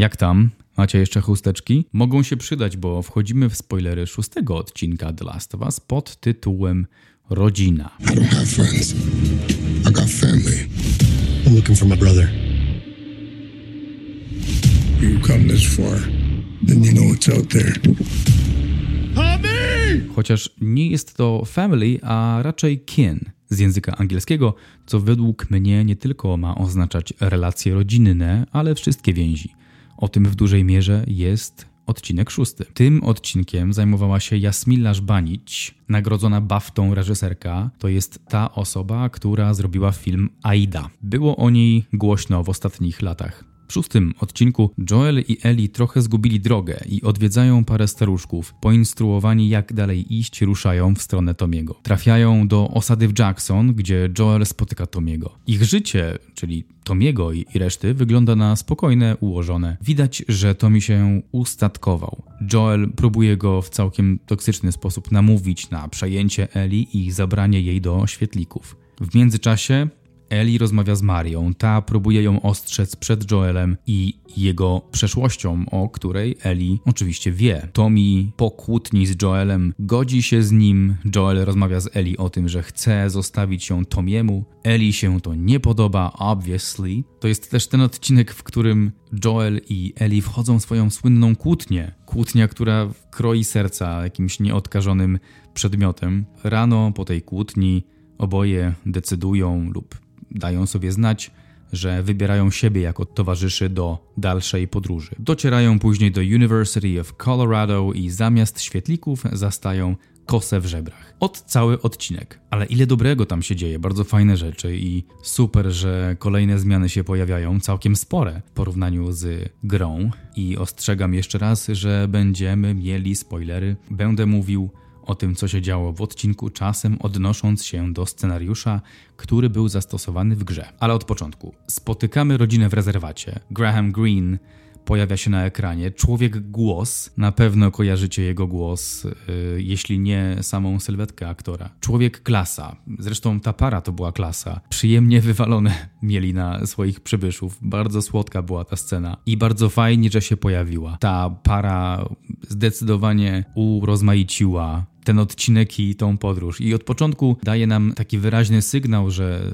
Jak tam? Macie jeszcze chusteczki? Mogą się przydać, bo wchodzimy w spoilery szóstego odcinka The Last of Us pod tytułem Rodzina. I don't have friends. I got family. I'm looking for my brother. You come this far, then you know what's out there. Chociaż nie jest to family, a raczej kin z języka angielskiego, co według mnie nie tylko ma oznaczać relacje rodzinne, ale wszystkie więzi. O tym w dużej mierze jest odcinek szósty. Tym odcinkiem zajmowała się Jasmila Żbanić, nagrodzona baftą reżyserka. To jest ta osoba, która zrobiła film Aida. Było o niej głośno w ostatnich latach. W szóstym odcinku Joel i Ellie trochę zgubili drogę i odwiedzają parę staruszków. Poinstruowani jak dalej iść, ruszają w stronę Tomiego. Trafiają do osady w Jackson, gdzie Joel spotyka Tomiego. Ich życie, czyli Tomiego i reszty, wygląda na spokojne, ułożone. Widać, że Tommy się ustatkował. Joel próbuje go w całkiem toksyczny sposób namówić na przejęcie Ellie i zabranie jej do świetlików. W międzyczasie Eli rozmawia z Marią. Ta próbuje ją ostrzec przed Joelem i jego przeszłością, o której Eli oczywiście wie. Tommy po kłótni z Joelem godzi się z nim. Joel rozmawia z Eli o tym, że chce zostawić ją Tomiemu. Eli się to nie podoba, obviously. To jest też ten odcinek, w którym Joel i Eli wchodzą w swoją słynną kłótnię. Kłótnia, która kroi serca jakimś nieodkażonym przedmiotem. Rano po tej kłótni oboje decydują lub dają sobie znać, że wybierają siebie jako towarzyszy do dalszej podróży. Docierają później do University of Colorado i zamiast świetlików zastają kosę w żebrach. Od cały odcinek. Ale ile dobrego tam się dzieje, bardzo fajne rzeczy i super, że kolejne zmiany się pojawiają, całkiem spore w porównaniu z grą. I ostrzegam jeszcze raz, że będziemy mieli spoilery. Będę mówił o tym, co się działo w odcinku, czasem odnosząc się do scenariusza, który był zastosowany w grze. Ale od początku. Spotykamy rodzinę w rezerwacie. Graham Greene pojawia się na ekranie. Człowiek głos, na pewno kojarzycie jego głos, yy, jeśli nie samą sylwetkę aktora. Człowiek klasa, zresztą ta para to była klasa. Przyjemnie wywalone mieli na swoich przybyszów. Bardzo słodka była ta scena i bardzo fajnie, że się pojawiła. Ta para zdecydowanie urozmaiciła ten odcinek i tą podróż. I od początku daje nam taki wyraźny sygnał, że,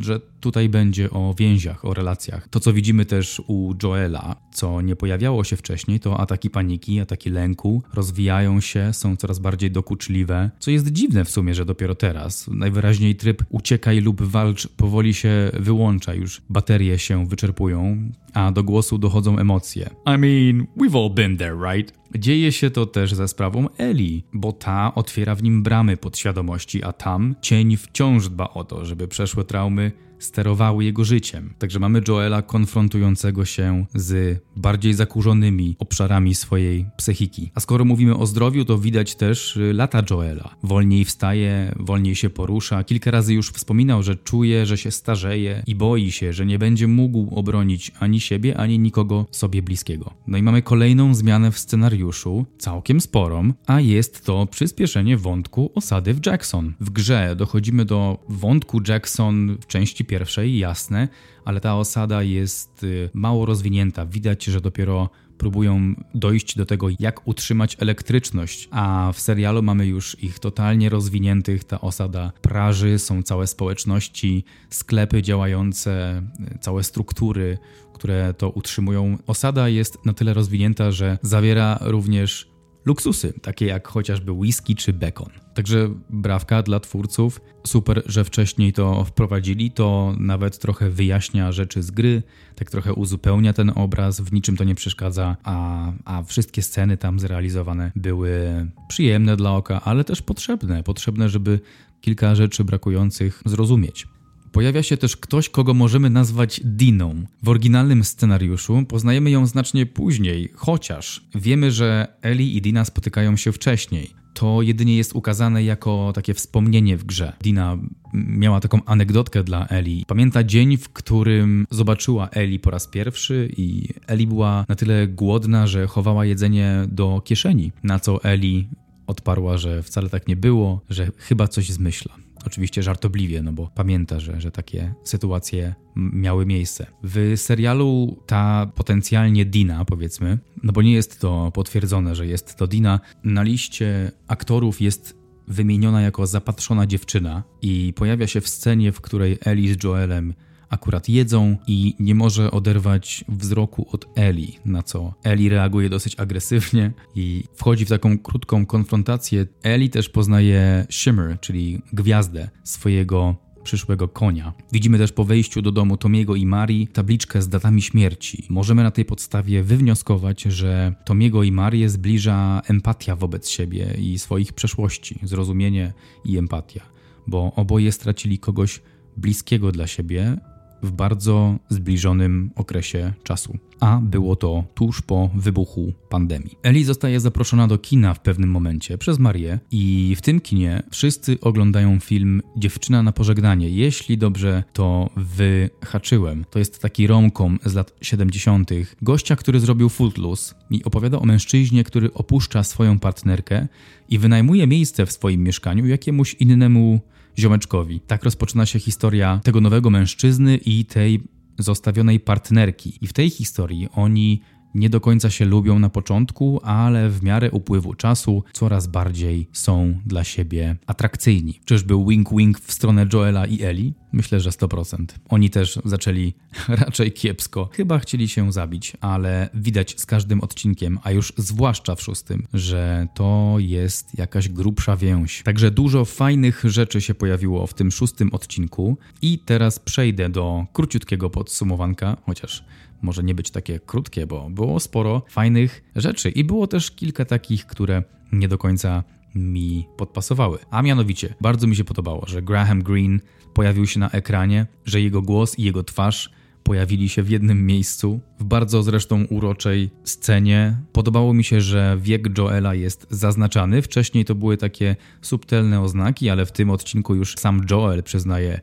że tutaj będzie o więziach, o relacjach. To, co widzimy też u Joela, co nie pojawiało się wcześniej, to ataki paniki, ataki lęku rozwijają się, są coraz bardziej dokuczliwe, co jest dziwne w sumie, że dopiero teraz. Najwyraźniej tryb uciekaj lub walcz powoli się wyłącza, już baterie się wyczerpują, a do głosu dochodzą emocje. I mean, we've all been there, right? Dzieje się to też za sprawą Eli, bo ta otwiera w nim bramy podświadomości, a tam cień wciąż dba o to, żeby przeszłe traumy sterowały jego życiem. Także mamy Joela konfrontującego się z bardziej zakurzonymi obszarami swojej psychiki. A skoro mówimy o zdrowiu, to widać też y, lata Joela. Wolniej wstaje, wolniej się porusza. Kilka razy już wspominał, że czuje, że się starzeje i boi się, że nie będzie mógł obronić ani siebie, ani nikogo sobie bliskiego. No i mamy kolejną zmianę w scenariuszu, całkiem sporą, a jest to przyspieszenie wątku osady w Jackson. W grze dochodzimy do wątku Jackson w części pierwszej, jasne, ale ta osada jest y, mało rozwinięta. Widać, że dopiero próbują dojść do tego, jak utrzymać elektryczność, a w serialu mamy już ich totalnie rozwiniętych. Ta osada praży, są całe społeczności, sklepy działające, y, całe struktury, które to utrzymują. Osada jest na tyle rozwinięta, że zawiera również luksusy, takie jak chociażby whisky czy bekon. Także brawka dla twórców. Super, że wcześniej to wprowadzili. To nawet trochę wyjaśnia rzeczy z gry, tak trochę uzupełnia ten obraz, w niczym to nie przeszkadza, a, a wszystkie sceny tam zrealizowane były przyjemne dla oka, ale też potrzebne. Potrzebne, żeby kilka rzeczy brakujących zrozumieć. Pojawia się też ktoś, kogo możemy nazwać Diną. W oryginalnym scenariuszu poznajemy ją znacznie później, chociaż wiemy, że Eli i Dina spotykają się wcześniej. To jedynie jest ukazane jako takie wspomnienie w grze. Dina miała taką anegdotkę dla Eli. Pamięta dzień, w którym zobaczyła Eli po raz pierwszy i Eli była na tyle głodna, że chowała jedzenie do kieszeni. Na co Eli odparła, że wcale tak nie było, że chyba coś zmyśla. Oczywiście żartobliwie, no bo pamięta, że, że takie sytuacje miały miejsce. W serialu ta potencjalnie Dina, powiedzmy, no bo nie jest to potwierdzone, że jest to Dina, na liście aktorów jest wymieniona jako zapatrzona dziewczyna i pojawia się w scenie, w której Ellie z Joelem akurat jedzą i nie może oderwać wzroku od Eli, na co Eli reaguje dosyć agresywnie i wchodzi w taką krótką konfrontację. Eli też poznaje Shimmer, czyli gwiazdę swojego przyszłego konia. Widzimy też po wejściu do domu Tomiego i Marii tabliczkę z datami śmierci. Możemy na tej podstawie wywnioskować, że Tomiego i Marię zbliża empatia wobec siebie i swoich przeszłości, zrozumienie i empatia, bo oboje stracili kogoś bliskiego dla siebie w bardzo zbliżonym okresie czasu. A było to tuż po wybuchu pandemii. Eli zostaje zaproszona do kina w pewnym momencie przez Marię i w tym kinie wszyscy oglądają film Dziewczyna na pożegnanie. Jeśli dobrze to wyhaczyłem, to jest taki romkom z lat 70. Gościa, który zrobił Footloose i opowiada o mężczyźnie, który opuszcza swoją partnerkę i wynajmuje miejsce w swoim mieszkaniu jakiemuś innemu ziomeczkowi. Tak rozpoczyna się historia tego nowego mężczyzny i tej zostawionej partnerki. I w tej historii oni nie do końca się lubią na początku, ale w miarę upływu czasu coraz bardziej są dla siebie atrakcyjni. Czyżby wink-wink w stronę Joela i Eli? Myślę, że 100%. Oni też zaczęli raczej kiepsko. Chyba chcieli się zabić, ale widać z każdym odcinkiem, a już zwłaszcza w szóstym, że to jest jakaś grubsza więź. Także dużo fajnych rzeczy się pojawiło w tym szóstym odcinku i teraz przejdę do króciutkiego podsumowanka, chociaż może nie być takie krótkie, bo było sporo fajnych rzeczy i było też kilka takich, które nie do końca mi podpasowały. A mianowicie, bardzo mi się podobało, że Graham Greene pojawił się na ekranie, że jego głos i jego twarz pojawili się w jednym miejscu, w bardzo zresztą uroczej scenie. Podobało mi się, że wiek Joela jest zaznaczany. Wcześniej to były takie subtelne oznaki, ale w tym odcinku już sam Joel przyznaje.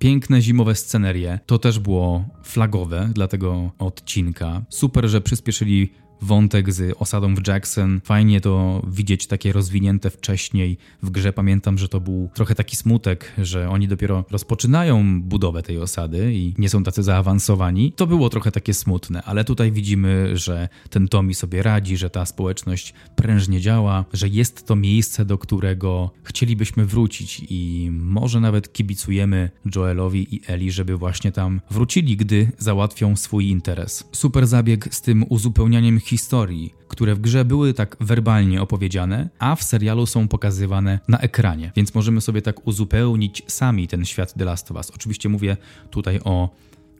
Piękne zimowe scenerie. To też było flagowe dla tego odcinka. Super, że przyspieszyli wątek z osadą w Jackson. Fajnie to widzieć takie rozwinięte wcześniej w grze. Pamiętam, że to był trochę taki smutek, że oni dopiero rozpoczynają budowę tej osady i nie są tacy zaawansowani. To było trochę takie smutne, ale tutaj widzimy, że ten Tommy sobie radzi, że ta społeczność prężnie działa, że jest to miejsce, do którego chcielibyśmy wrócić i może nawet kibicujemy Joelowi i Eli, żeby właśnie tam wrócili, gdy załatwią swój interes. Super zabieg z tym uzupełnianiem historii, które w grze były tak werbalnie opowiedziane, a w serialu są pokazywane na ekranie. Więc możemy sobie tak uzupełnić sami ten świat The Last of Us. Oczywiście mówię tutaj o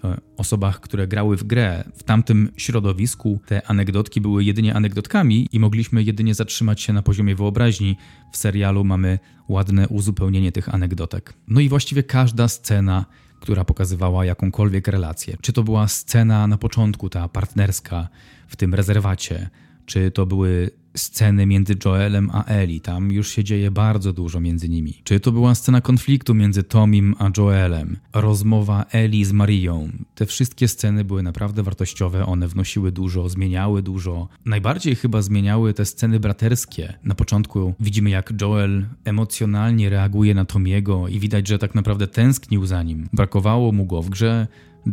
e, osobach, które grały w grę. W tamtym środowisku te anegdotki były jedynie anegdotkami i mogliśmy jedynie zatrzymać się na poziomie wyobraźni. W serialu mamy ładne uzupełnienie tych anegdotek. No i właściwie każda scena która pokazywała jakąkolwiek relację. Czy to była scena na początku, ta partnerska w tym rezerwacie, czy to były sceny między Joelem a Eli, tam już się dzieje bardzo dużo między nimi. Czy to była scena konfliktu między Tomim a Joelem, rozmowa Eli z Marią. Te wszystkie sceny były naprawdę wartościowe, one wnosiły dużo, zmieniały dużo. Najbardziej chyba zmieniały te sceny braterskie. Na początku widzimy jak Joel emocjonalnie reaguje na Tomiego i widać, że tak naprawdę tęsknił za nim. Brakowało mu go w grze,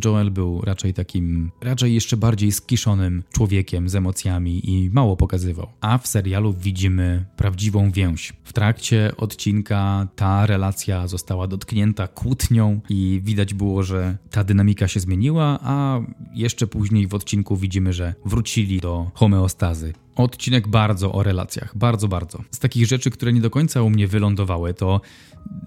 Joel był raczej takim, raczej jeszcze bardziej skiszonym człowiekiem z emocjami i mało pokazywał. A w serialu widzimy prawdziwą więź. W trakcie odcinka ta relacja została dotknięta kłótnią i widać było, że ta dynamika się zmieniła, a jeszcze później w odcinku widzimy, że wrócili do homeostazy. Odcinek bardzo o relacjach, bardzo, bardzo. Z takich rzeczy, które nie do końca u mnie wylądowały, to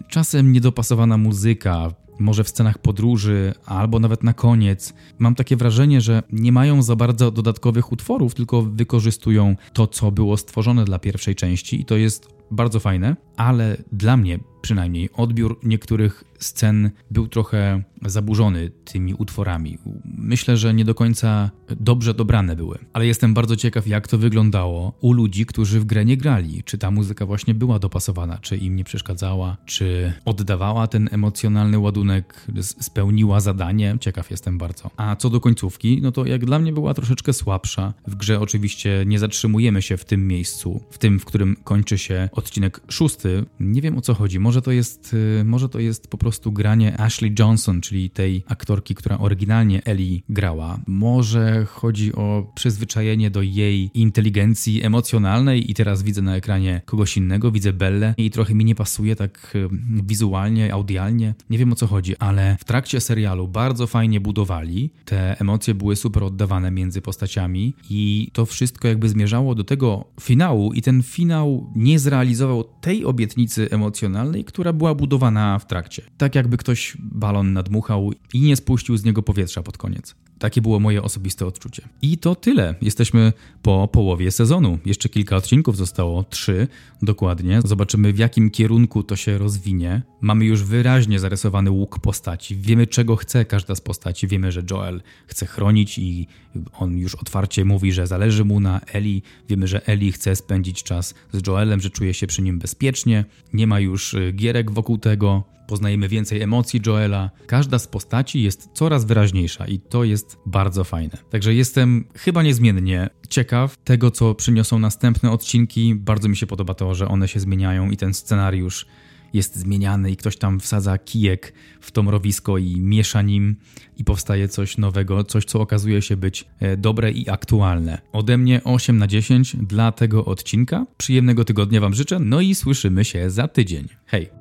czasem niedopasowana muzyka, może w scenach podróży, albo nawet na koniec. Mam takie wrażenie, że nie mają za bardzo dodatkowych utworów, tylko wykorzystują to, co było stworzone dla pierwszej części, i to jest bardzo fajne, ale dla mnie przynajmniej odbiór niektórych scen był trochę zaburzony tymi utworami. Myślę, że nie do końca dobrze dobrane były, ale jestem bardzo ciekaw, jak to wyglądało u ludzi, którzy w grę nie grali. Czy ta muzyka właśnie była dopasowana, czy im nie przeszkadzała, czy oddawała ten emocjonalny ładunek, spełniła zadanie. Ciekaw jestem bardzo. A co do końcówki, no to jak dla mnie była troszeczkę słabsza. W grze oczywiście nie zatrzymujemy się w tym miejscu, w tym, w którym kończy się odcinek szósty. Nie wiem o co chodzi. Może to jest, y, może to jest po prostu granie Ashley Johnson, czyli tej aktorki, która oryginalnie Ellie grała. Może chodzi o przyzwyczajenie do jej inteligencji emocjonalnej i teraz widzę na ekranie kogoś innego, widzę Belle i trochę mi nie pasuje tak y, wizualnie, audialnie. Nie wiem o co chodzi, ale w trakcie serialu bardzo fajnie budowali. Te emocje były super oddawane między postaciami i to wszystko jakby zmierzało do tego finału i ten finał nie zrealizował tej obietnicy emocjonalnej, która była budowana w trakcie. Tak jakby ktoś balon nadmuchał i nie spuścił z niego powietrza pod koniec. Takie było moje osobiste odczucie. I to tyle. Jesteśmy po połowie sezonu. Jeszcze kilka odcinków zostało, trzy dokładnie. Zobaczymy w jakim kierunku to się rozwinie. Mamy już wyraźnie zarysowany łuk postaci. Wiemy czego chce każda z postaci. Wiemy, że Joel chce chronić i on już otwarcie mówi, że zależy mu na Eli. Wiemy, że Eli chce spędzić czas z Joelem, że czuje się przy nim bezpiecznie. Nie ma już y, gierek wokół tego poznajemy więcej emocji Joela. Każda z postaci jest coraz wyraźniejsza i to jest bardzo fajne. Także jestem chyba niezmiennie ciekaw tego, co przyniosą następne odcinki. Bardzo mi się podoba to, że one się zmieniają i ten scenariusz jest zmieniany i ktoś tam wsadza kijek w to mrowisko i miesza nim i powstaje coś nowego, coś co okazuje się być e, dobre i aktualne. Ode mnie 8 na 10 dla tego odcinka. Przyjemnego tygodnia Wam życzę, no i słyszymy się za tydzień. Hej!